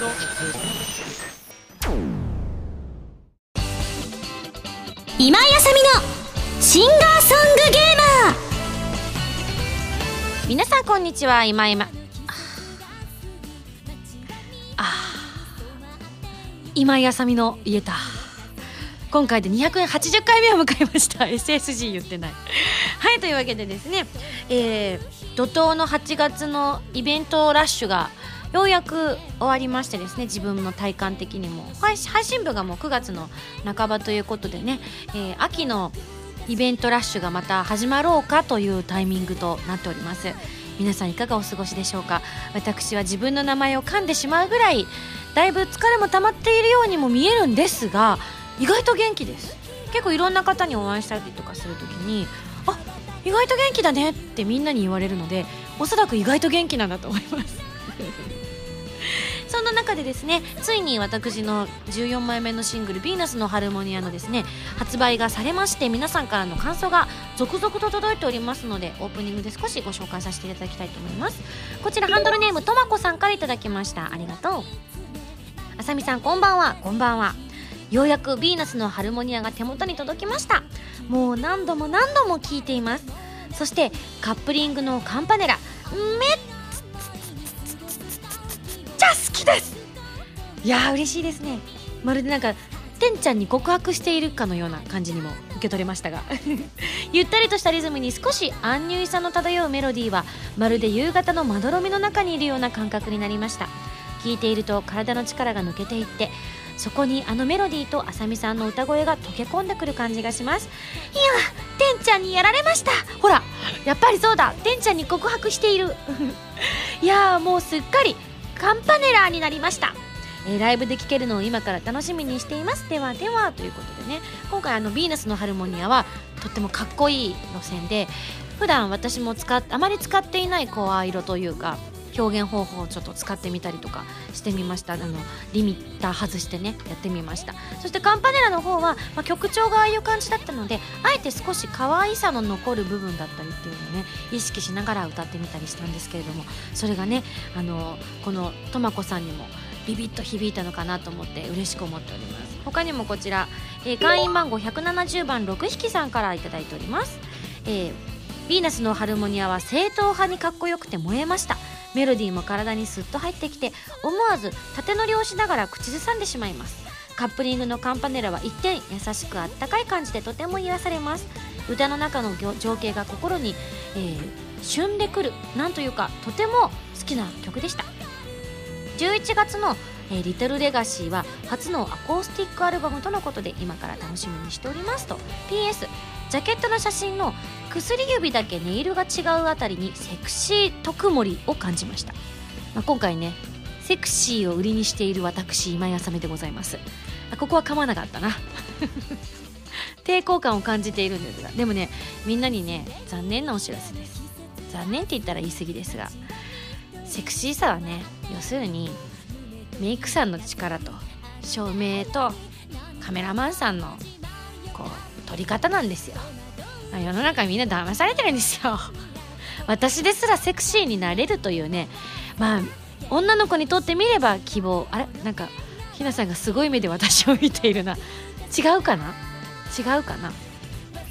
今井あさみのシンガーソングゲーマー。皆さんこんにちは。今今あ今井あさみの言えた今回で280回目を迎えました。SSG 言ってない。はいというわけでですねえー、怒涛の8月のイベントラッシュがようやく終わりましてですね自分の体感的にも。配信部がもう9月の半ばということでね、えー、秋のイベントラッシュがまた始まろうかというタイミングとなっております。皆さんいかがお過ごしでしょうか？私は自分の名前を噛んでしまうぐらいだいぶ疲れも溜まっているようにも見えるんですが意外と元気です。結構いろんな方にお会いしたりとかするときにあ意外と元気だねってみんなに言われるのでおそらく意外と元気なんだと思います。そんな中でですねついに私の14枚目のシングル「ヴィーナスのハルモニア」のですね発売がされまして皆さんからの感想が続々と届いておりますのでオープニングで少しご紹介させていただきたいと思います。こちらハンドルネームとまこさんから頂きました。ありがとう。あさみさんこんばんは。こんばんは。ようやくヴィーナスのハルモニアが手元に届きました。もう何度も何度も聴いています。そしてカップリングのカンパネラめっです。いやー嬉しいですね。まるでなんかてんちゃんに告白しているかのような感じにも受け取れましたが。ゆったりとしたリズムに少しアンニュイさの漂うメロディーはまるで夕方のまどろみの中にいるような感覚になりました。聴いていると体の力が抜けていってそこにあのメロディーとあさみさんの歌声が溶け込んでくる感じがします。いやてんちゃんにやられました。ほらやっぱりそうだ。てんちゃんに告白している。いやもうすっかりカンパネラーになりました。えー、ライブで聴けるのを今から楽しみにしています。ではではということでね。今回あのヴィーナスのハルモニアはとってもかっこいい路線で普段私も使っあまり使っていない声色というか表現方法をちょっと使ってみたりとかしてみました。あのリミッター外してねやってみました。そしてカンパネラの方は、まあ、曲調がああいう感じだったのであえて少し可愛さの残る部分だったりっていうのをね意識しながら歌ってみたりしたんですけれどもそれがねあのこのとまこさんにもビビッと響いたのかなと思って嬉しく思っております。他にもこちら、えー、会員番号170番6匹さんから頂いております、えー、ヴィーナスのハルモニアは正統派にかっこよくて燃えました。メロディーも体にスッと入ってきて思わず縦乗りをしながら口ずさんでしまいます。カップリングのカンパネラは一点優しくあったかい感じでとても癒されます。歌の中の情景が心に、えー、旬でくるなんというかとても好きな曲でした。11月のえー、リトルレガシーは初のアコースティックアルバムとのことで今から楽しみにしておりますと。PS ジャケットの写真の薬指だけネイルが違うあたりにセクシー特盛を感じました、まあ、今回ねセクシーを売りにしている私今やさめでございます。ここは噛まなかったな。抵抗感を感じているんですが。でもねみんなにね残念なお知らせです。残念って言ったら言い過ぎですがセクシーさはね要するにメイクさんの力と照明とカメラマンさんのこう撮り方なんですよ。世の中みんな騙されてるんですよ。私ですらセクシーになれるというね。まあ女の子にとってみれば希望。あれ？なんかひなさんがすごい目で私を見ているな。違うかな？違うかな？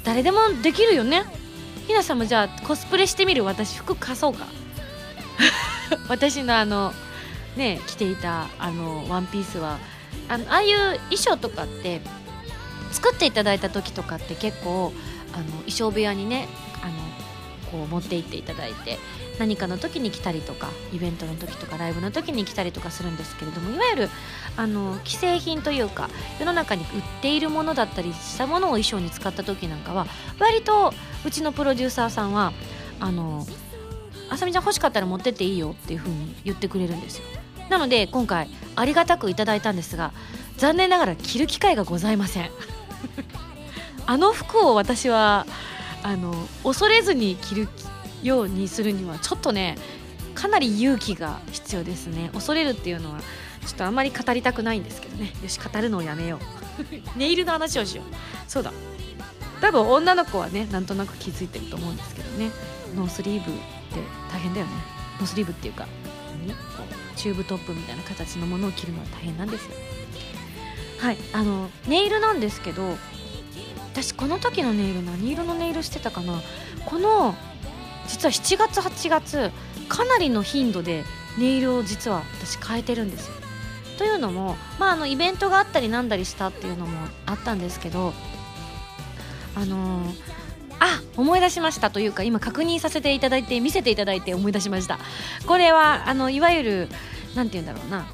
誰でもできるよね？ひなさんもじゃあコスプレしてみる？私服貸そうか？私のあのね着ていたあのワンピースはあのああいう衣装とかって作っていただいた時とかって結構あの衣装部屋にねあのこう持って行っていただいて何かの時に来たりとかイベントの時とかライブの時に来たりとかするんですけれどもいわゆるあの既製品というか世の中に売っているものだったりしたものを衣装に使った時なんかは割とうちのプロデューサーさんはあのあさみちゃん欲しかったら持ってっていいよっていう風に言ってくれるんですよ。なので今回ありがたくいただいたんですが残念ながら着る機会がございません。あの服を私はあの恐れずに着るようにするにはちょっとねかなり勇気が必要ですね。恐れるっていうのはちょっとあんまり語りたくないんですけどね。よし語るのをやめよう。ネイルの話をしよう。そうだ。多分女の子はねなんとなく気づいてると思うんですけどね。ノースリーブって大変だよね。ノースリーブっていうかチューブトップみたいな形のものを着るのは大変なんですよ。はいあのネイルなんですけど私この時のネイル何色のネイルしてたかな？この実は7月8月かなりの頻度でネイルを実は私変えてるんですよ。というのも、まあ、あのイベントがあったりなんだりしたっていうのもあったんですけどあのー、あ思い出しましたというか今確認させていただいて見せていただいて思い出しました。これはあのいわゆる何て言うんだろうな。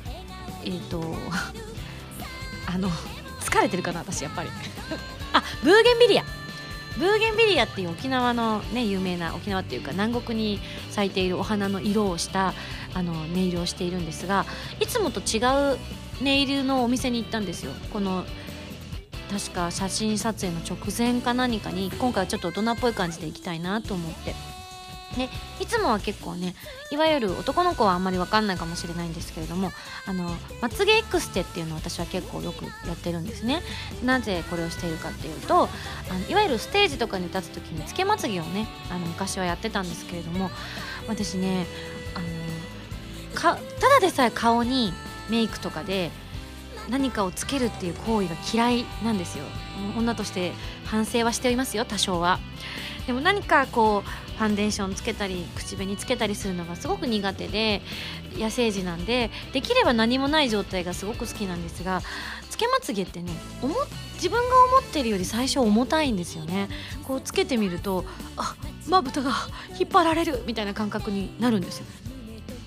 えっ、ー、とあの疲れてるかな私やっぱり。あブーゲンビリア。ブーゲンビリアっていう沖縄のね有名な沖縄っていうか南国に咲いているお花の色をしたあのネイルをしているんですがいつもと違うネイルのお店に行ったんですよ。この確か写真撮影の直前か何かに今回はちょっと大人っぽい感じで行きたいなと思って。ね、いつもは結構ねいわゆる男の子はあんまり分かんないかもしれないんですけれどもあのまつげエクステっていうのを私は結構よくやってるんですね。なぜこれをしているかっていうとあのいわゆるステージとかに立つ時につけまつげをねあの昔はやってたんですけれども私ねあのかただでさえ顔にメイクとかで何かをつけるっていう行為が嫌いなんですよ。女として反省はしておりますよ多少は。でも何かこうファンデーションつけたり口紅つけたりするのがすごく苦手で野生児なんでできれば何もない状態がすごく好きなんですがつけまつげってね自分が思ってるより最初重たいんですよね。こうつけてみるとあまぶたが引っ張られるみたいな感覚になるんですよ。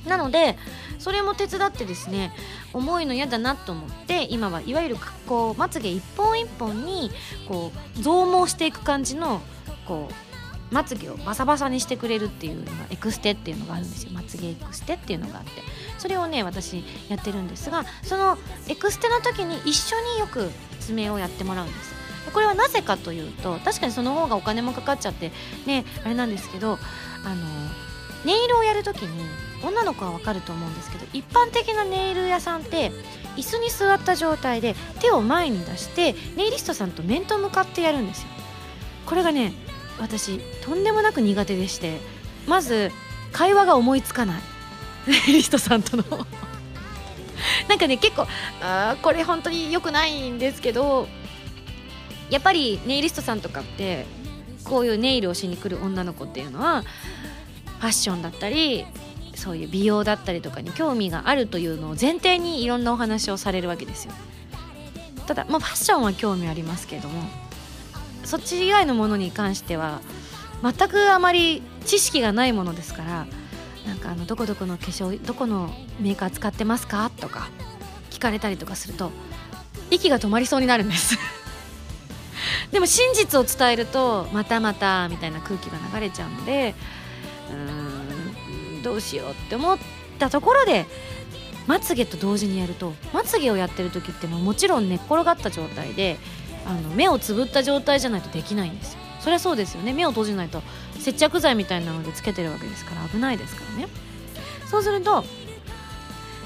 なのでそれも手伝ってですね重いの嫌だなと思って今はいわゆるこうまつげ一本一本にこう増毛していく感じのこうまつげをバサバサにしてくれるっていうのがエクステっていうのがあるんですよ。まつげエクステっていうのがあって。それをね私やってるんですがそのエクステの時に一緒によく爪をやってもらうんです。これはなぜかというと確かにその方がお金もかかっちゃってねあれなんですけどあのネイルをやる時に女の子はわかると思うんですけど一般的なネイル屋さんって椅子に座った状態で手を前に出してネイリストさんと面と向かってやるんですよ。これがね私とんでもなく苦手でしてまず会話が思いつかない。リストさんとの。なんかね結構あこれ本当に良くないんですけどやっぱりネイリストさんとかってこういうネイルをしに来る女の子っていうのはファッションだったりそういう美容だったりとかに興味があるというのを前提にいろんなお話をされるわけですよ。ただまあファッションは興味ありますけれどもそっち以外のものに関しては全くあまり知識がないものですからなんかあのどこどこの化粧どこのメーカー使ってますか？とか聞かれたりとかすると息が止まりそうになるんです。でも真実を伝えるとまたまたみたいな空気が流れちゃうのでうーんどうしようって思ったところでまつげと同時にやるとまつげをやってる時ってももちろん寝っ転がった状態であの目をつぶった状態じゃないとできないんですよ。そりゃそうですよね。目を閉じないと接着剤みたいなのでつけてるわけですから危ないですからね。そうすると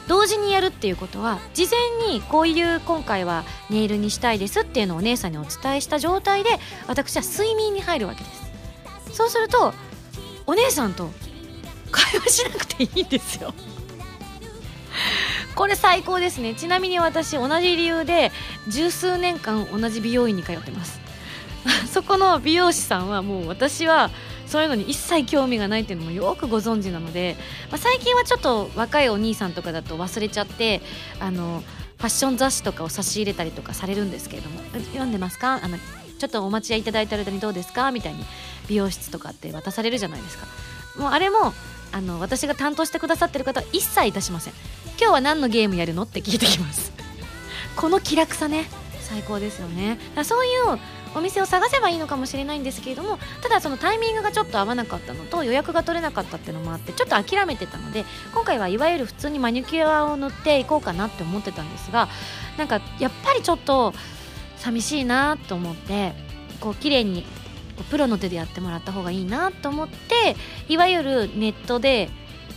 同時にやるっていうことは事前にこういう今回はネイルにしたいですっていうのをお姉さんにお伝えした状態で私は睡眠に入るわけです。そうするとお姉さんと会話しなくていいんですよ。これ最高ですね。ちなみに私同じ理由で十数年間同じ美容院に通ってます。そこの美容師さんはもう私はそういうのに一切興味がないっていうのもよくご存知なので、まあ、最近はちょっと若いお兄さんとかだと忘れちゃってあのファッション雑誌とかを差し入れたりとかされるんですけれども読んでますか？あのちょっとお待ちいただいた間にどうですか？みたいに美容室とかって渡されるじゃないですか。もうあれもあの私が担当してくださってる方は一切いたしません。今日は何のゲームやるの？って聞いてきます。この気楽さね。最高ですよね。そういうお店を探せばいいのかもしれないんですけれどもただそのタイミングがちょっと合わなかったのと予約が取れなかったっていうのもあってちょっと諦めてたので今回はいわゆる普通にマニキュアを塗っていこうかなって思ってたんですがなんかやっぱりちょっと寂しいなと思ってこう綺麗にプロの手でやってもらった方がいいなと思っていわゆるネットで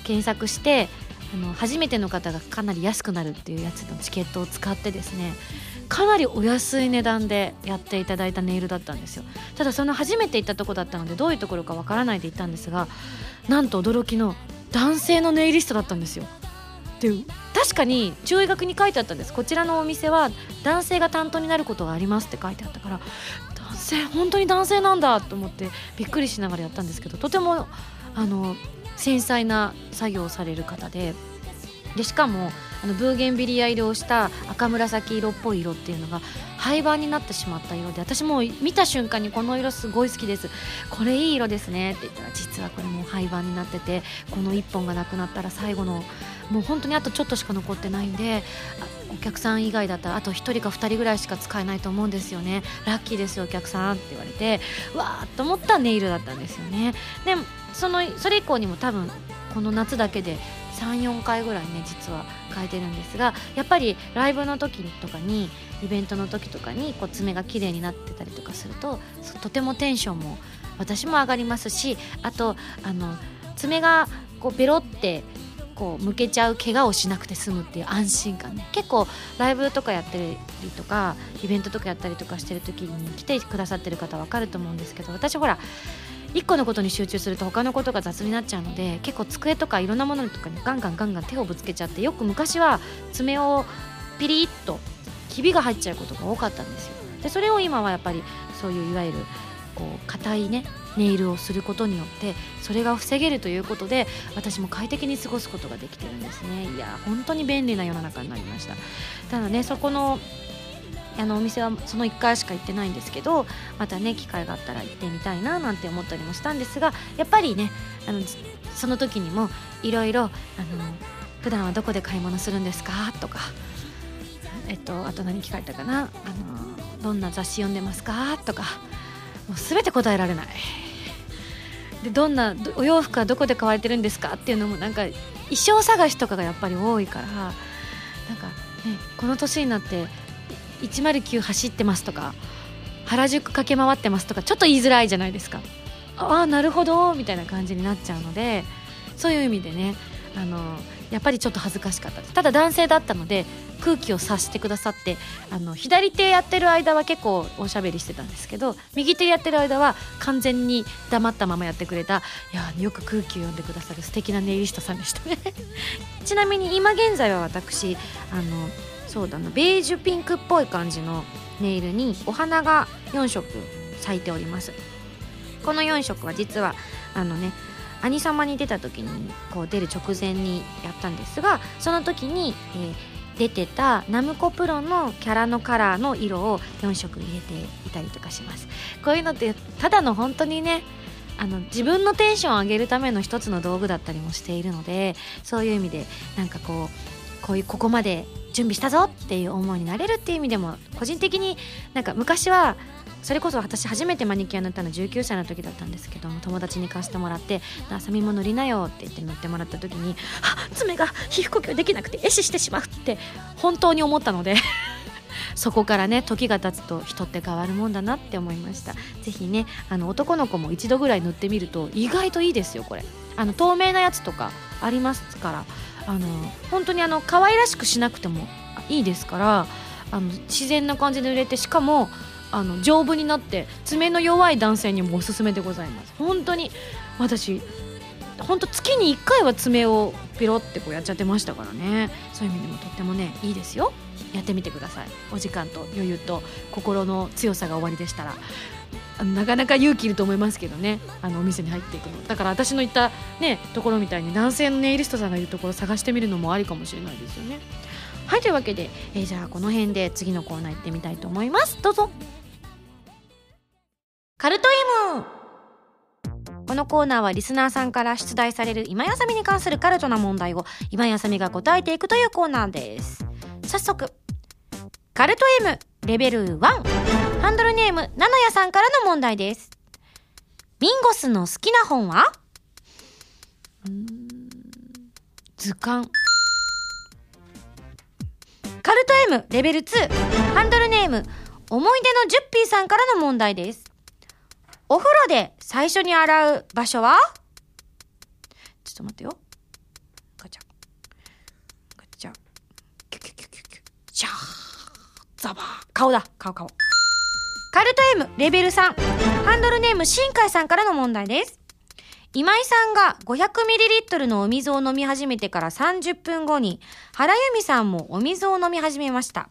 検索してあの初めての方がかなり安くなるっていうやつのチケットを使ってですねかなりお安い値段でやっていただいたネイルだったんですよ。ただその初めて行ったとこだったのでどういうところかわからないで行ったんですがなんと驚きの男性のネイリストだったんですよ。で確かに注意書きに書いてあったんです。こちらのお店は男性が担当になることがありますって書いてあったから男性本当に男性なんだと思ってびっくりしながらやったんですけどとてもあの繊細な作業をされる方ででしかもあのブーゲンビリア色をした赤紫色っぽい色っていうのが廃盤になってしまった色で私も見た瞬間にこの色すごい好きです。これいい色ですね。って言ったら実はこれもう廃盤になっててこの1本がなくなったら最後のもう本当にあとちょっとしか残ってないんでお客さん以外だったらあと1人か2人ぐらいしか使えないと思うんですよね。ラッキーですよお客さんって言われてわーっと思ったネイルだったんですよね。でそのそれ以降にも多分この夏だけで34回ぐらいね実は変えてるんですがやっぱりライブの時とかにイベントの時とかにこう爪が綺麗になってたりとかするととてもテンションも私も上がりますしあとあの爪がこうベロってこう向けちゃう怪我をしなくて済むっていう安心感ね。結構ライブとかやってりとかイベントとかやったりとかしてる時に来てくださってる方分かると思うんですけど私ほら1個のことに集中すると他のことが雑になっちゃうので結構机とかいろんなものとかにガンガンガンガン手をぶつけちゃってよく昔は爪をピリッとひびが入っちゃうことが多かったんですよ。でそれを今はやっぱりそういういわゆるこう硬いねネイルをすることによってそれが防げるということで私も快適に過ごすことができてるんですね。いや本当に便利な世の中になりました。ただねそこのあのお店はその1回しか行ってないんですけどまたね機会があったら行ってみたいななんて思ったりもしたんですがやっぱりねあのその時にもいろいろ普段はどこで買い物するんですか？とかえっとあと何聞かれたかな？あのどんな雑誌読んでますか？とかもう全て答えられない。でどんなお洋服はどこで買われてるんですか？っていうのもなんか衣装探しとかがやっぱり多いからなんか、ね、この年になって109走ってますとか原宿駆け回ってますとかちょっと言いづらいじゃないですか。ああなるほどみたいな感じになっちゃうのでそういう意味でねあのやっぱりちょっと恥ずかしかったただ男性だったので空気を察してくださってあの左手やってる間は結構おしゃべりしてたんですけど右手やってる間は完全に黙ったままやってくれたいやよく空気を読んでくださる素敵なネイリストさんでしたね。ちなみに今現在は私あのそうだな。ベージュピンクっぽい感じのネイルにお花が4色咲いております。この4色は実はあのね兄様に出た時にこう出る直前にやったんですがその時に、えー、出てたナムコプロのキャラのカラーの色を4色入れていたりとかします。こういうのってただの本当にねあの自分のテンションを上げるための一つの道具だったりもしているのでそういう意味でなんかこうこういうここまで準備したぞっていう思いになれるっていう意味でも個人的になんか昔はそれこそ私初めてマニキュア塗ったの19歳の時だったんですけど友達に貸してもらって「あさみも塗りなよ」って言って塗ってもらった時に「あ爪が皮膚呼吸できなくて壊死してしまう」って本当に思ったので そこからね時が経つと人って変わるもんだなって思いました。是非ねあの男の子も一度ぐらい塗ってみると意外といいですよこれ。あの透明なやつとかありますからあの本当にあの可愛らしくしなくてもいいですからあの自然な感じで売れてしかもあの丈夫になって爪の弱い男性にもおすすめでございます。本当に私本当月に1回は爪をペロってこうやっちゃってましたからね。そういう意味でもとってもねいいですよ。やってみてください。お時間と余裕と心の強さが終わりでしたら。なかなか勇気いると思いますけどね。あのお店に入っていくの。だから私の行ったねところみたいに男性のネイリストさんがいるところ探してみるのもありかもしれないですよね。はいというわけで、えー、じゃあこの辺で次のコーナー行ってみたいと思います。どうぞ。カルト M このコーナーはリスナーさんから出題される今やさみに関するカルトな問題を今やさみが答えていくというコーナーです。早速カルト M レベル1ハンドルネーム、ナノヤさんからの問題です。ミンゴスの好きな本は？図鑑。カルト M レベル2、ハンドルネーム、思い出のジュッピーさんからの問題です。お風呂で最初に洗う場所は？ちょっと待ってよ。ガチャ。ガチャ。キュキュキュキュキュ。シャー。ザバー。顔だ。顔顔。カルト M レベル3ハンドルネーム新海さんからの問題です今井さんが 500ml のお水を飲み始めてから30分後に、原由美さんもお水を飲み始めました。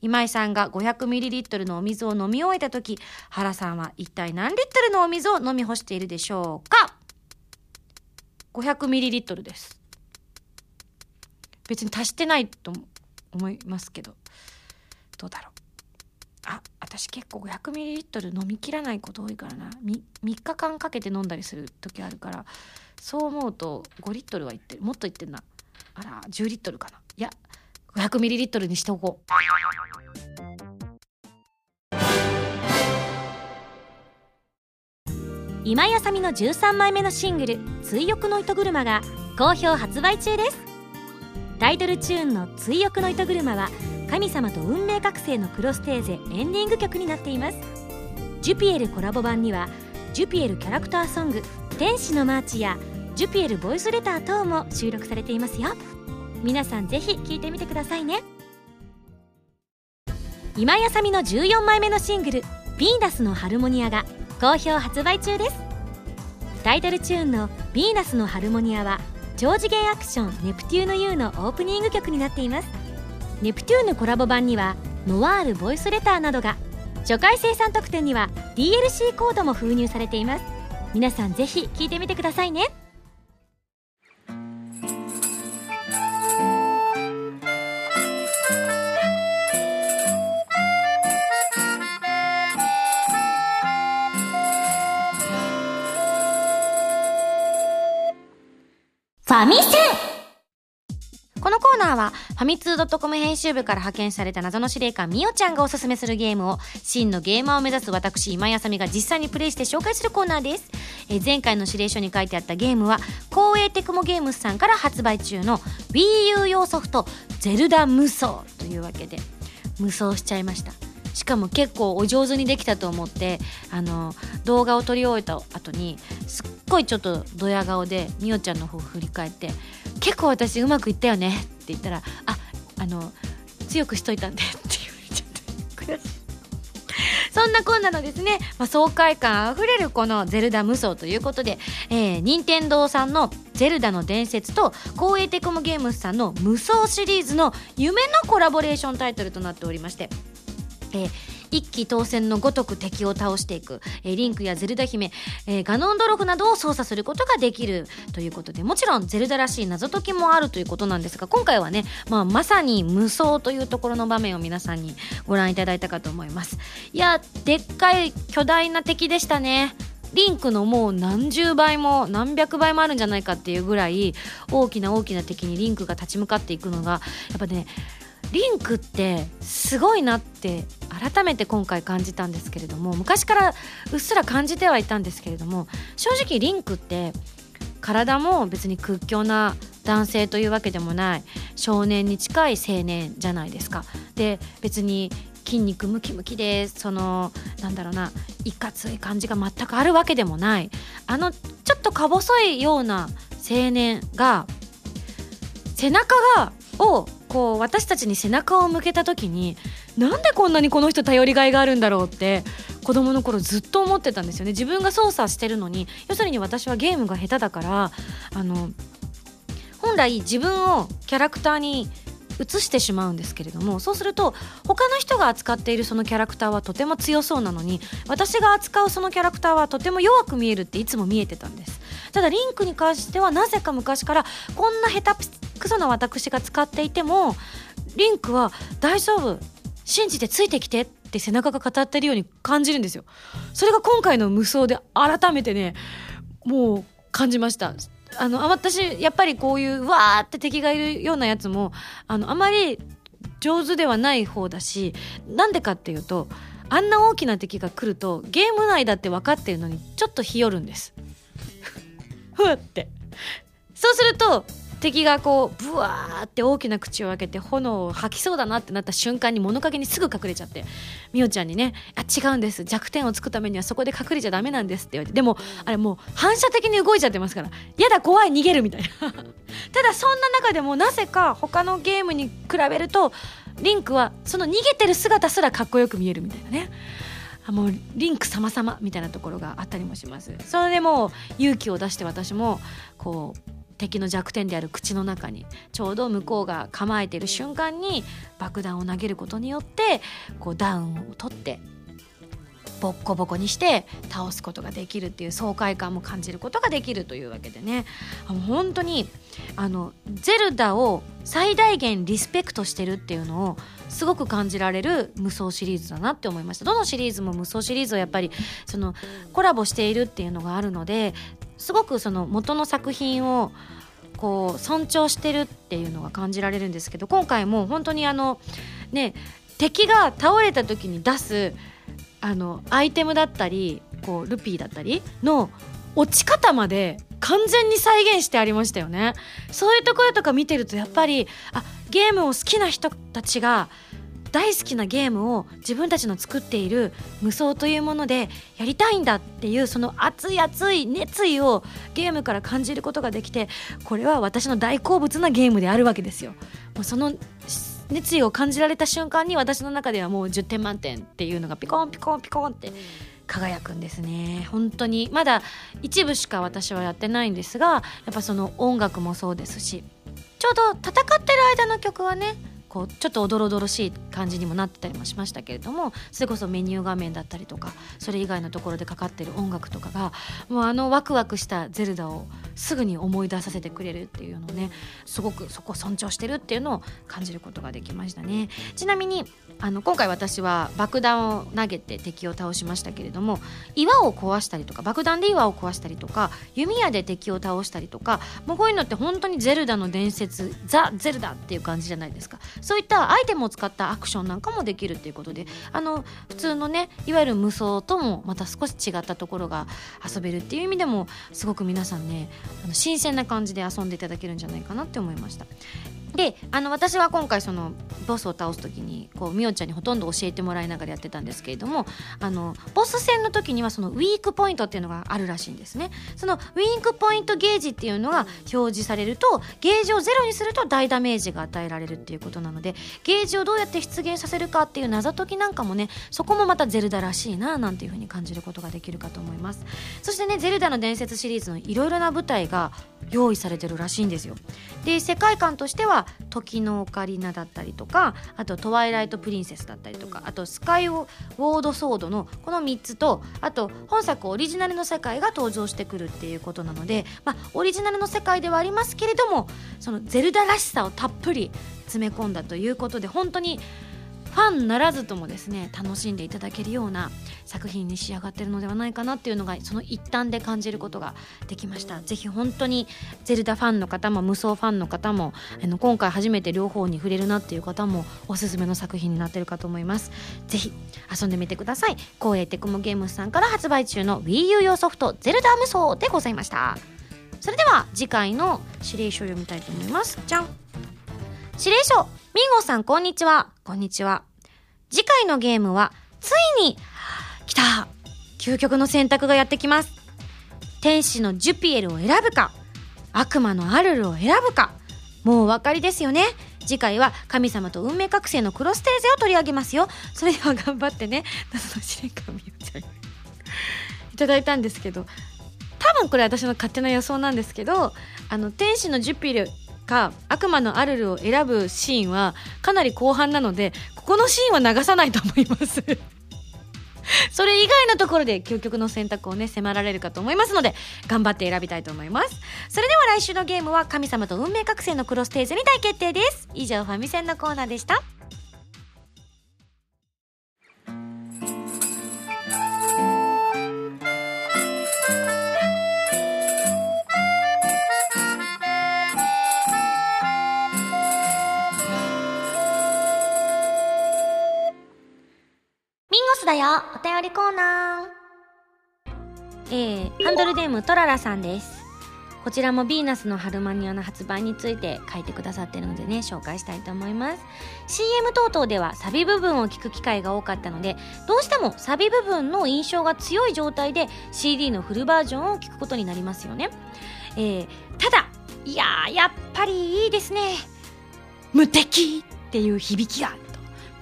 今井さんが 500ml のお水を飲み終えた時、原さんは一体何リットルのお水を飲み干しているでしょうか ?500ml です。別に足してないと思いますけど、どうだろう。私結構 500ml 飲み切らないこと多いからな。3, 3日間かけて飲んだりする時あるから、そう思うと5リットルはいってる。もっといってんな。あら、10リットルかな。いや、500ml にしておこう。今井あさみの13枚目のシングル「追憶の糸車」が好評発売中ですタイトルチューンの「追憶の糸車」は神様と運命覚醒のクロステーゼエンディング曲になっています。ジュピエルコラボ版にはジュピエルキャラクターソング「天使のマーチ」やジュピエルボイスレター等も収録されていますよ。皆さんぜひ聴いてみてくださいね。今井麻美の14枚目のシングル「ヴィーナスのハルモニア」が好評発売中です。タイトルチューンの「ヴィーナスのハルモニア」は超次元アクション「ネプテューヌ U」のオープニング曲になっています。ネプテューヌコラボ版にはノワールボイスレターなどが初回生産特典には DLC コードも封入されています。皆さんぜひ聴いてみてくださいね。ファミセン。ーはファミツー .com 編集部から派遣された謎の司令官みおちゃんがおすすめするゲームを真のゲーマーを目指す私今井あさみが実際にプレイして紹介するコーナーです、えー前回の指令書に書いてあったゲームは光栄テクモゲームスさんから発売中の WiiU 用ソフトゼルダ無双というわけで無双しちゃいました。しかも結構お上手にできたと思ってあの動画を撮り終えた後にすっごいちょっとドヤ顔でみおちゃんの方を振り返って「結構私うまくいったよね」って言ったら「ああの強くしといたんで」って言われちゃって悔しい。そんなこんなのですね、まあ、爽快感あふれるこの「ゼルダ無双」ということで、えー、任天堂さんの「ゼルダの伝説」と光栄テクモゲームスさんの「無双」シリーズの夢のコラボレーションタイトルとなっておりましてえー一騎当選のごとく敵を倒していく、えーリンクやゼルダ姫、えーガノンドロフなどを操作することができるということでもちろんゼルダらしい謎解きもあるということなんですが今回はね、まあ、まさに無双というところの場面を皆さんにご覧いただいたかと思います。いやでっかい巨大な敵でしたね。リンクのもう何十倍も何百倍もあるんじゃないかっていうぐらい大きな大きな敵にリンクが立ち向かっていくのがやっぱねリンクってすごいなって改めて今回感じたんですけれども昔からうっすら感じてはいたんですけれども正直リンクって体も別に屈強な男性というわけでもない少年に近い青年じゃないですか。で別に筋肉ムキムキでそのなんだろうないかつい感じが全くあるわけでもないあのちょっとか細いような青年が背中がをこう私たちに背中を向けた時になんでこんなにこの人頼りがいがあるんだろうって子供の頃ずっと思ってたんですよね。自分が操作してるのに要するに私はゲームが下手だからあの本来自分をキャラクターに移してしまうんですけれどもそうすると他の人が扱っているそのキャラクターはとても強そうなのに私が扱うそのキャラクターはとても弱く見えるっていつも見えてたんです。ただリンクに関してはなぜか昔からこんな下手くそな私が使っていてもリンクは大丈夫信じてついてきてって背中が語ってるように感じるんですよ。それが今回の無双で改めてねもう感じました。あの私やっぱりこういうわーって敵がいるようなやつもあのあまり上手ではない方だしなんでかっていうとあんな大きな敵が来るとゲーム内だって分かってるのにちょっとひよるんです。ふわって。そうすると敵がこうブワーって大きな口を開けて炎を吐きそうだなってなった瞬間に物陰にすぐ隠れちゃってみおちゃんにね「あ違うんです。弱点をつくためにはそこで隠れちゃダメなんです」って言われてでもあれもう反射的に動いちゃってますから「やだ怖い逃げる」みたいな。ただそんな中でもなぜか他のゲームに比べるとリンクはその逃げてる姿すらかっこよく見えるみたいなね。もうリンク様々みたいなところがあったりもします。それでもう勇気を出して私もこう敵の弱点である口の中にちょうど向こうが構えている瞬間に爆弾を投げることによってこうダウンを取ってボッコボコにして倒すことができるっていう爽快感も感じることができるというわけでね。本当にあのゼルダを最大限リスペクトしてるっていうのをすごく感じられる無双シリーズだなって思いました。どのシリーズも無双シリーズはやっぱりそのコラボしているっていうのがあるのですごくその元の作品をこう尊重してるっていうのが感じられるんですけど今回も本当にあのね敵が倒れた時に出すあのアイテムだったりこうルピーだったりの落ち方まで完全に再現してありましたよね。そういうところとか見てるとやっぱりあゲームを好きな人たちが大好きなゲームを自分たちの作っている無双というものでやりたいんだっていうその熱い熱い熱意をゲームから感じることができてこれは私の大好物なゲームであるわけですよ。もうその熱意を感じられた瞬間に私の中ではもう10点満点っていうのがピコンピコンピコンって輝くんですね本当にまだ一部しか私はやってないんですがやっぱその音楽もそうですしちょうど戦ってる間の曲はねこうちょっとおどろおどろしい感じにもなってたりもしましたけれどもそれこそメニュー画面だったりとかそれ以外のところでかかってる音楽とかがもうあのワクワクしたゼルダをすぐに思い出させてくれるっていうのをねすごくそこを尊重してるっていうのを感じることができましたね。ちなみにあの今回私は爆弾を投げて敵を倒しましたけれども岩を壊したりとか爆弾で岩を壊したりとか弓矢で敵を倒したりとかもうこういうのって本当にゼルダの伝説ザ・ゼルダっていう感じじゃないですか。そういったアイテムを使ったアクションなんかもできるっていうことであの普通のねいわゆる無双ともまた少し違ったところが遊べるっていう意味でもすごく皆さんねあの新鮮な感じで遊んでいただけるんじゃないかなって思いました。であの私は今回そのボスを倒す時にこうみおちゃんにほとんど教えてもらいながらやってたんですけれどもあのボス戦の時にはそのウィークポイントっていうのがあるらしいんですね。そのウィークポイントゲージっていうのが表示されるとゲージをゼロにすると大ダメージが与えられるっていうことなのでゲージをどうやって出現させるかっていう謎解きなんかもねそこもまたゼルダらしいななんていうふうに感じることができるかと思います。そしてねゼルダの伝説シリーズのいろいろな舞台が用意されてるらしいんですよ。で世界観としては時のオカリナだったりとかあとトワイライトプリンセスだったりとかあとスカイウォードソードのこの3つとあと本作オリジナルの世界が登場してくるっていうことなので、まあ、オリジナルの世界ではありますけれどもそのゼルダらしさをたっぷり詰め込んだということで本当にファンならずともですね楽しんでいただけるような作品に仕上がってるのではないかなっていうのがその一端で感じることができました。ぜひ本当にゼルダファンの方も無双ファンの方もあの今回初めて両方に触れるなっていう方もおすすめの作品になってるかと思います。ぜひ遊んでみてください。光栄テクモゲームスさんから発売中の WiiU 用ソフトゼルダ無双でございました。それでは次回の指令書を読みたいと思います。じゃん。指令書。ミンゴさんこんにちは。こんにちは。次回のゲームはついに来た。究極の選択がやってきます。天使のジュピエルを選ぶか悪魔のアルルを選ぶかもうお分かりですよね。次回は神様と運命覚醒のクロステーゼを取り上げますよ。それでは頑張ってね。謎の試練官みおちゃんいただいたんですけど多分これ私の勝手な予想なんですけどあの天使のジュピエルか悪魔のアルルを選ぶシーンはかなり後半なのでここのシーンは流さないと思います。それ以外のところで究極の選択をね迫られるかと思いますので頑張って選びたいと思います。それでは来週のゲームは神様と運命覚醒のクロステージに大決定です。以上ファミセンのコーナーでした。だよ。お便りコーナー。えー、ハンドルネームトララさんです。こちらもヴィーナスのハルマニアの発売について書いてくださってるのでね紹介したいと思います。CM 等々ではサビ部分を聞く機会が多かったのでどうしてもサビ部分の印象が強い状態で CD のフルバージョンを聞くことになりますよね。えー、ただいややっぱりいいですね。無敵っていう響きが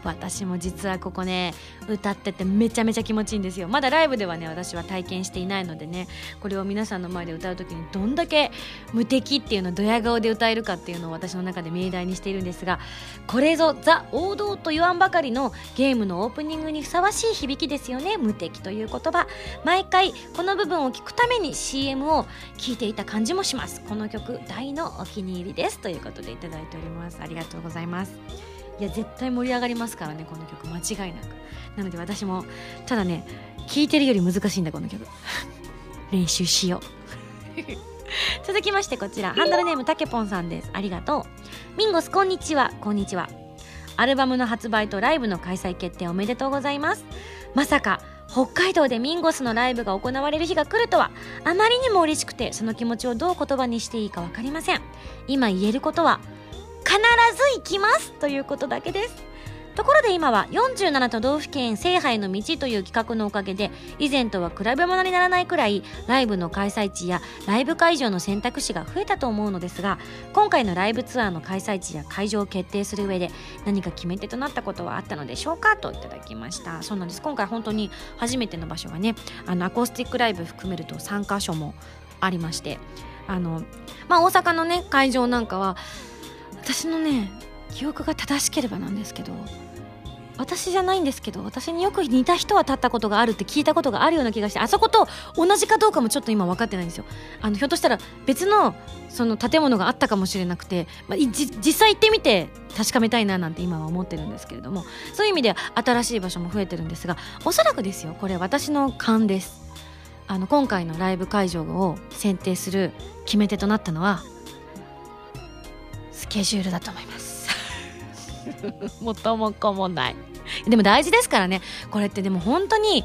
私も実はここね歌っててめちゃめちゃ気持ちいいんですよ。まだライブではね私は体験していないのでねこれを皆さんの前で歌う時にどんだけ無敵っていうのをドヤ顔で歌えるかっていうのを私の中で命題にしているんですがこれぞザ王道と言わんばかりのゲームのオープニングにふさわしい響きですよね。無敵という言葉。毎回この部分を聞くために CM を聞いていた感じもします。この曲大のお気に入りです。ということでいただいております。ありがとうございます。いや絶対盛り上がりますからねこの曲。間違いなく。なので私もただね聴いてるより難しいんだこの曲。練習しよう。続きましてこちら。ハンドルネームたけぽんさんです。ありがとう。ミンゴスこんにちは。こんにちは。アルバムの発売とライブの開催決定おめでとうございます。まさか北海道でミンゴスのライブが行われる日が来るとはあまりにも嬉しくてその気持ちをどう言葉にしていいか分かりません。今言えることは必ず行きますということだけです。ところで今は47都道府県制覇への道という企画のおかげで以前とは比べ物にならないくらいライブの開催地やライブ会場の選択肢が増えたと思うのですが今回のライブツアーの開催地や会場を決定する上で何か決め手となったことはあったのでしょうかといただきました。そうなんです。今回本当に初めての場所がねあのアコースティックライブ含めると3カ所もありましてあのまあ大阪のね会場なんかは私のね記憶が正しければなんですけど私じゃないんですけど私によく似た人は立ったことがあるって聞いたことがあるような気がしてあそこと同じかどうかもちょっと今分かってないんですよ。あのひょっとしたら別のその建物があったかもしれなくて、まあ、実際行ってみて確かめたいななんて今は思ってるんですけれどもそういう意味で新しい場所も増えてるんですがおそらくですよこれ私の勘です。あの今回のライブ会場を選定する決め手となったのはスケジュールだと思います。元 も子もない。でも大事ですからね。これってでも本当に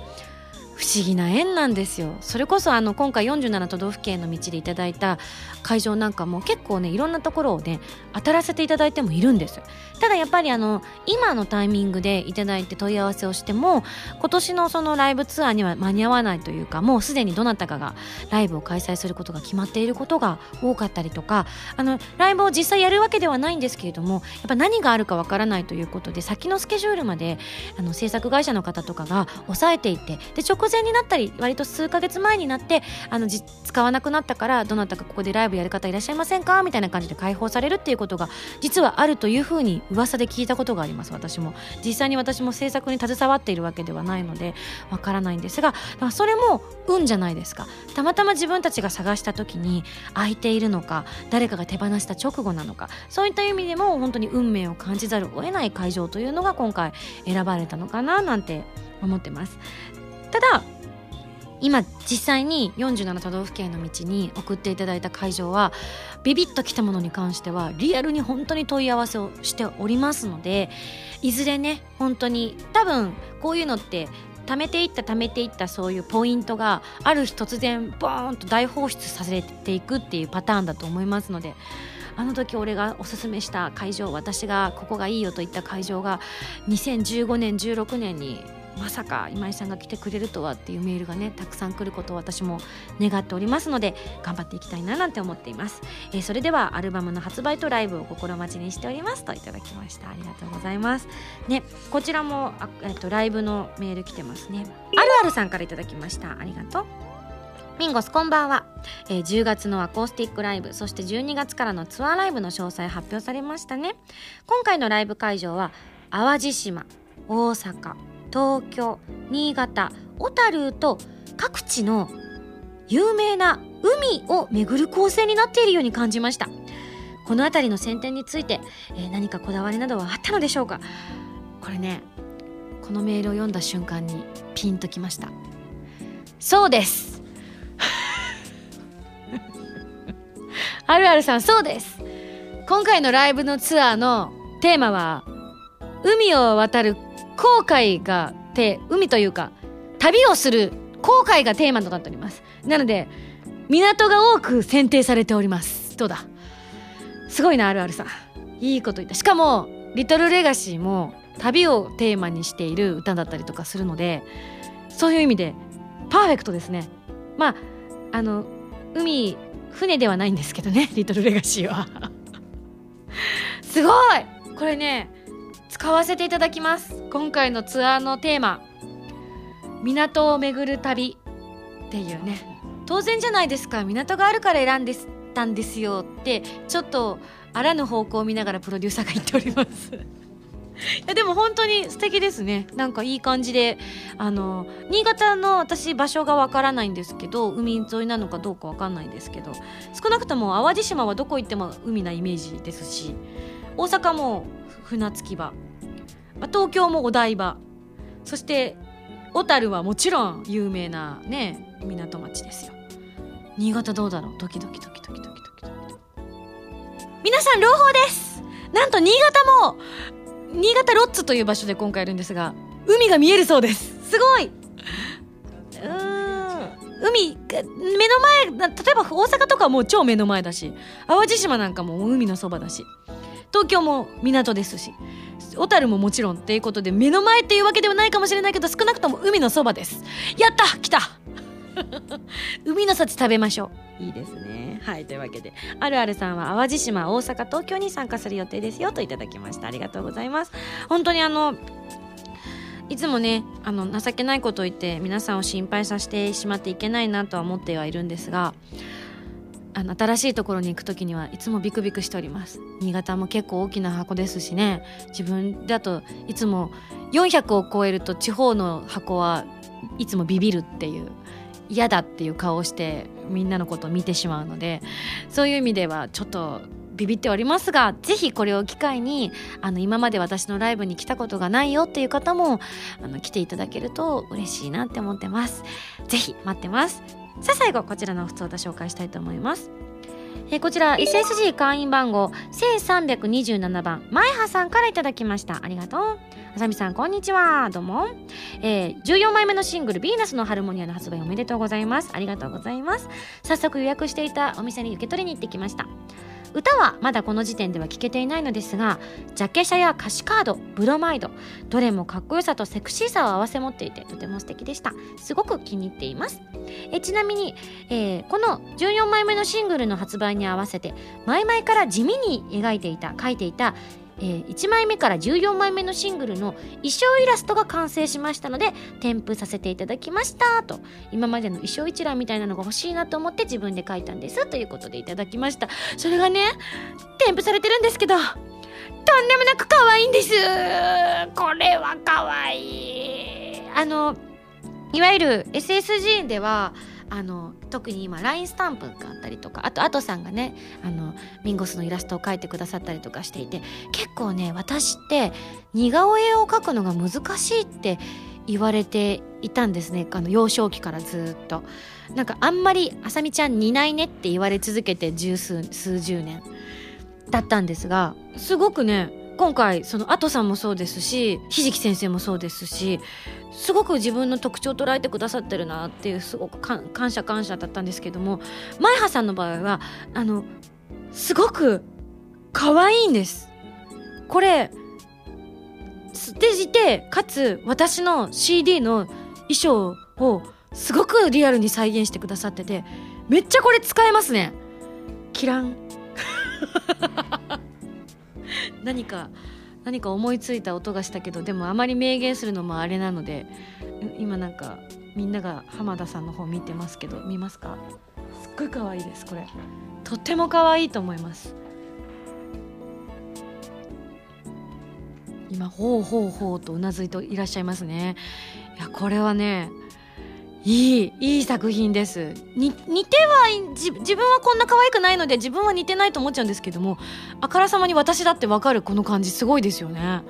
不思議な縁なんですよ。それこそあの今回47都道府県の道でいただいた会場なんかも結構ねいろんなところをね当たらせていただいてもいるんです。ただやっぱりあの今のタイミングでいただいて問い合わせをしても今年のそのライブツアーには間に合わないというかもうすでにどなたかがライブを開催することが決まっていることが多かったりとかあのライブを実際やるわけではないんですけれどもやっぱ何があるかわからないということで先のスケジュールまであの制作会社の方とかが抑えていてで直前になったり割と数ヶ月前になってあの使わなくなったからどなたかここでライブやる方いらっしゃいませんか？みたいな感じで開放されるっていうことが実はあるというふうに噂で聞いたことがあります私も。実際に私も制作に携わっているわけではないのでわからないんですがそれも運じゃないですか。たまたま自分たちが探した時に空いているのか誰かが手放した直後なのかそういった意味でも本当に運命を感じざるを得ない会場というのが今回選ばれたのかななんて思ってます。ただ今実際に47都道府県の道に送っていただいた会場はビビッときたものに関してはリアルに本当に問い合わせをしておりますのでいずれね本当に多分こういうのって貯めていった貯めていったそういうポイントがある日突然ボーンと大放出させていくっていうパターンだと思いますのであの時俺がおすすめした会場私がここがいいよと言った会場が2015年16年にまさか今井さんが来てくれるとはっていうメールがねたくさん来ることを私も願っておりますので頑張っていきたいななんて思っています、えー、それではアルバムの発売とライブを心待ちにしておりますといただきました。ありがとうございます。ねこちらもあ、えー、とライブのメール来てますね。あるあるさんからいただきました。ありがとう。ミンゴスこんばんは、えー、10月のアコースティックライブそして12月からのツアーライブの詳細発表されましたね。今回のライブ会場は淡路島大阪。東京新潟小樽と各地の有名な海を巡る構成になっているように感じました。この辺りの選定について、えー、何かこだわりなどはあったのでしょうか？これねこのメールを読んだ瞬間にピンときました。そうです。あるあるさんそうです。今回のライブのツアーのテーマは海を渡る航海がて海というか旅をする航海がテーマとなっております。なので港が多く選定されております。どうだ？すごいなあるあるさん。いいこと言った。しかも「リトルレガシー」も旅をテーマにしている歌だったりとかするのでそういう意味でパーフェクトですね。まああの海船ではないんですけどねリトルレガシーは。すごい！これね使わせていただきます。今回のツアーのテーマ港を巡る旅。っていうね。当然じゃないですか。港があるから選んでたんですよ。ってちょっとあらぬ方向を見ながらプロデューサーが言っております。いやでも本当に素敵ですね。なんかいい感じであの新潟の私場所がわからないんですけど海沿いなのかどうかわかんないんですけど少なくとも淡路島はどこ行っても海なイメージですし大阪も船着き場、まあ、東京もお台場。そして小樽はもちろん有名なね港町ですよ。新潟どうだろう？ドキドキドキドキドキドキドキ皆さん朗報です！なんと新潟も新潟ロッツという場所で今回いるんですが海が見えるそうです。すごい！うん。海目の前例えば大阪とかはもう超目の前だし淡路島なんかも海のそばだし。東京も港ですし小樽ももちろんっていうことで目の前っていうわけではないかもしれないけど少なくとも海のそばです。やった！来た！海の幸食べましょう。いいですね。はいというわけであるあるさんは淡路島大阪東京に参加する予定ですよといただきました。ありがとうございます。本当にあのいつもねあの情けないことを言って皆さんを心配させてしまっていけないなとは思ってはいるんですがあの新しいところに行く時にはいつもビクビクしております。新潟も結構大きな箱ですしね。自分だといつも400を超えると地方の箱はいつもビビるっていう嫌だっていう顔をしてみんなのことを見てしまうのでそういう意味ではちょっとビビっておりますがぜひこれを機会にあの今まで私のライブに来たことがないよっていう方もあの来ていただけると嬉しいなって思ってます。ぜひ待ってます。さあ最後こちらの普通歌紹介したいと思います。えこちら SSG 会員番号1327番前葉さんからいただきました。ありがとう。あさみさんこんにちは。どうも、えー14枚目のシングル「ヴィーナスのハルモニア」の発売おめでとうございます。ありがとうございます。早速予約していたお店に受け取りに行ってきました。歌はまだこの時点では聴けていないのですがジャケ写や歌詞カードブロマイドどれもかっこよさとセクシーさを併せ持っていてとても素敵でした。すごく気に入っています。えちなみに、えーこの14枚目のシングルの発売に合わせて前々から地味に描いていた描いていたえー1枚目から14枚目のシングルの衣装イラストが完成しましたので添付させていただきました。と。今までの衣装一覧みたいなのが欲しいなと思って自分で書いたんです。ということでいただきました。それがね添付されてるんですけどとんでもなく可愛いんです。これは可愛い。あのいわゆる SSG ではあの特に今 LINE スタンプがあったりとかあとアトさんがねあのミンゴスのイラストを描いてくださったりとかしていて結構ね私って似顔絵を描くのが難しいって言われていたんですね。あの幼少期からずっと。なんかあんまりあさみちゃん似ないねって言われ続けて十数数十年だったんですがすごくね今回そのアトさんもそうですしひじき先生もそうですしすごく自分の特徴を捉えてくださってるなっていうすごく感謝感謝だったんですけども前葉さんの場合はあのすごく可愛いんです。これ捨ていてかつ私の CD の衣装をすごくリアルに再現してくださっててめっちゃこれ使えますね。キラン。何か何か思いついた音がしたけどでもあまり明言するのもあれなのでう今なんかみんなが浜田さんの方見てますけど見ますか？すっごい可愛いですこれ。とっても可愛いと思います。今ほうほうほうとうなずいていらっしゃいますね。いやこれはねいいいい作品です。に似ては自分はこんな可愛くないので自分は似てないと思っちゃうんですけどもあからさまに私だってわかるこの感じすごいですよね。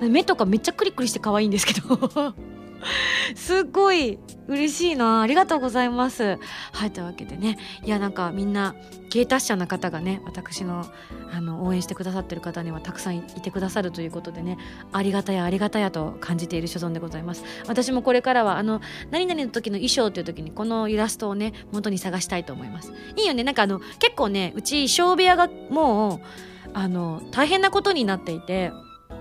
目とかめっちゃクリクリして可愛いんですけど。すっごい嬉しいな。ありがとうございます。はいというわけでね。いやなんかみんな芸達者な方がね私のあの応援してくださってる方にはたくさんいてくださるということでね。ありがたやありがたやと感じている所存でございます。私もこれからはあの何々の時の衣装という時にこのイラストをね元に探したいと思います。いいよね。なんかあの結構ねうち衣装部屋がもうあの大変なことになっていて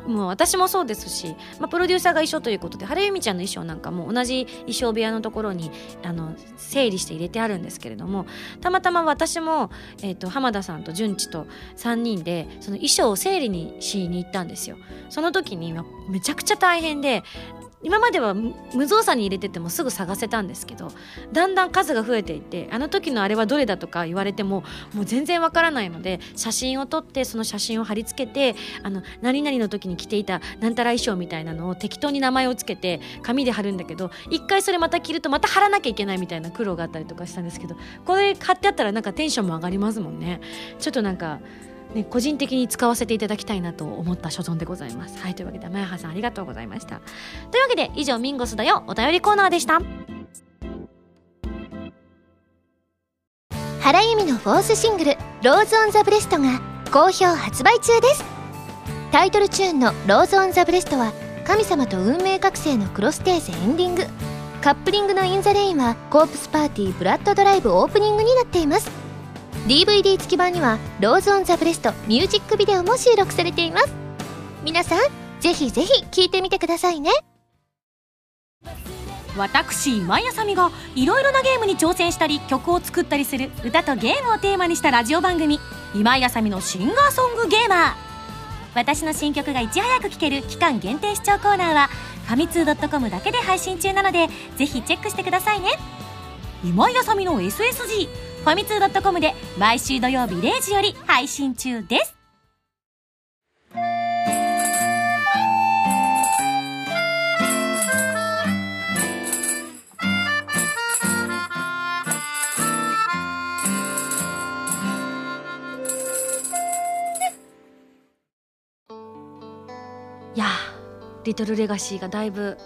もう私もそうですし、まあ、プロデューサーが一緒ということで原由美ちゃんの衣装なんかも同じ衣装部屋のところにあの整理して入れてあるんですけれどもたまたま私も、えーと、浜田さんと純知と3人でその衣装を整理にしに行ったんですよ。その時にめちゃくちゃ大変で今までは無造作に入れててもすぐ探せたんですけどだんだん数が増えていってあの時のあれはどれだとか言われてももう全然わからないので写真を撮ってその写真を貼り付けてあの何々の時に着ていたなんたら衣装みたいなのを適当に名前をつけて紙で貼るんだけど一回それまた着るとまた貼らなきゃいけないみたいな苦労があったりとかしたんですけどこれ貼ってあったらなんかテンションも上がりますもんね。ちょっとなんかね、個人的に使わせていただきたいなと思った所存でございます。はい、というわけで、まやはさんありがとうございました。というわけで、以上、ミンゴスだよ、お便りコーナーでした。原由美の4th シングル「Rose on the breast」が好評発売中ですタイトルチューンの「Rose on the breast」は神様と運命覚醒のクロステーゼエンディングカップリングの「In the Rain」はコープスパーティー Blood Drive オープニングになっています DVD 付き版には「Rose on the breast」ミュージックビデオも収録されています。皆さんぜひぜひ聴いてみてくださいね。私今井麻美がいろいろなゲームに挑戦したり曲を作ったりする歌とゲームをテーマにしたラジオ番組「今井麻美の Singer Song Gamer」私の新曲がいち早く聴ける期間限定試聴コーナーはファミツー .com だけで配信中なのでぜひチェックしてくださいね。今井あさみの SSG ファミツー .com で毎週土曜日0時より配信中です。いやリトルレガシーがだいぶ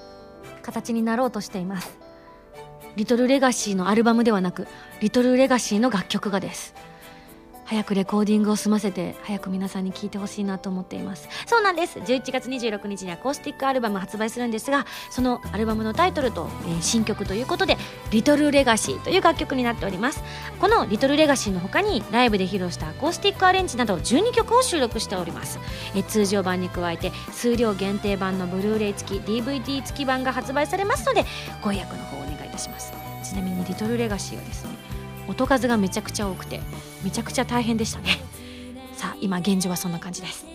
形になろうとしています。リトルレガシーのアルバムではなくリトルレガシーの楽曲がです。早くレコーディングを済ませて早く皆さんに聴いてほしいなと思っています。そうなんです。11月26日にアコースティックアルバム発売するんですがそのアルバムのタイトルと、えー、新曲ということで「リトルレガシー」という楽曲になっております。この「リトルレガシー」の他にライブで披露したアコースティックアレンジなど12曲を収録しております、えー、通常版に加えて数量限定版のブルーレイ付き DVD 付き版が発売されますのでご予約の方おたします。ちなみに「リトルレガシー」はですね音数がめちゃくちゃ多くてめちゃくちゃ大変でしたね。さあ今現状はそんな感じです。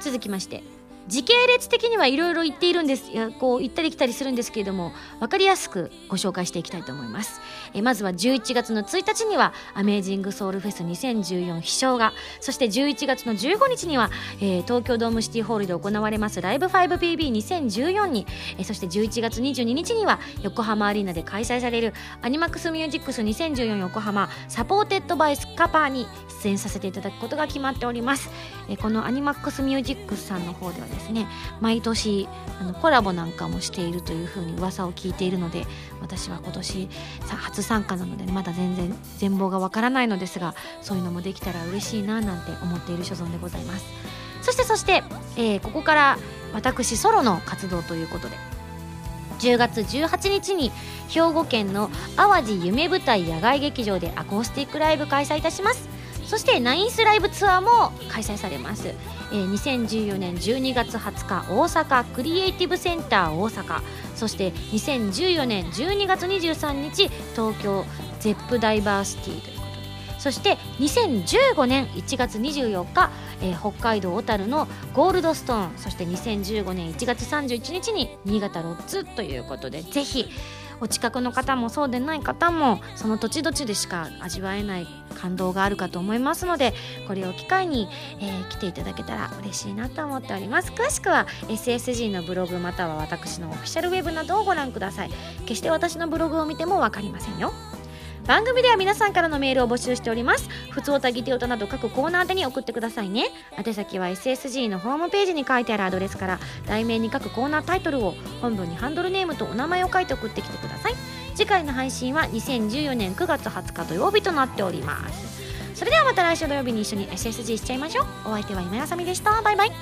続きまして時系列的にはいろいろ言っているんですこう行ったり来たりするんですけれども分かりやすくご紹介していきたいと思います。えまずは11月の1日にはアメージングソウルフェス2014飛翔がそして11月の15日には、えー、東京ドームシティホールで行われますライブ 5PB2014 に、えそして11月22日には横浜アリーナで開催される ANIMAX MUSIX 2014横浜 supported by スカパーに出演させていただくことが決まっております、えこの ANIMAX MUSIX さんの方ではですね。毎年あのコラボなんかもしているというふうに噂を聞いているので私は今年初参加なので、まだ全然全貌がわからないのですがそういうのもできたら嬉しいななんて思っている所存でございます。そしてそして、えー、ここから私ソロの活動ということで10月18日に兵庫県の淡路夢舞台野外劇場でアコースティックライブ開催いたします。そしてナインスライブツアーも開催されます、えー、2014年12月20日大阪クリエイティブセンター大阪。そして2014年12月23日東京ゼップダイバーシティということで。そして2015年1月24日、えー、北海道小樽のゴールドストーン。そして2015年1月31日に新潟ロッツということでぜひお近くの方もそうでない方もその土地土地でしか味わえない感動があるかと思いますのでこれを機会に、えー、来ていただけたら嬉しいなと思っております。詳しくは SSG のブログまたは私のオフィシャルウェブなどをご覧ください決して私のブログを見ても分かりませんよ。番組では皆さんからのメールを募集しております。普通おたぎておたなど各コーナーでに送ってくださいね。宛先は SSG のホームページに書いてあるアドレスから題名に書くコーナータイトルを本文にハンドルネームとお名前を書いて送ってきてください。次回の配信は2014年9月20日土曜日となっております。それではまた来週土曜日に一緒に SSG しちゃいましょう。お相手は今やさみでした。バイバイ。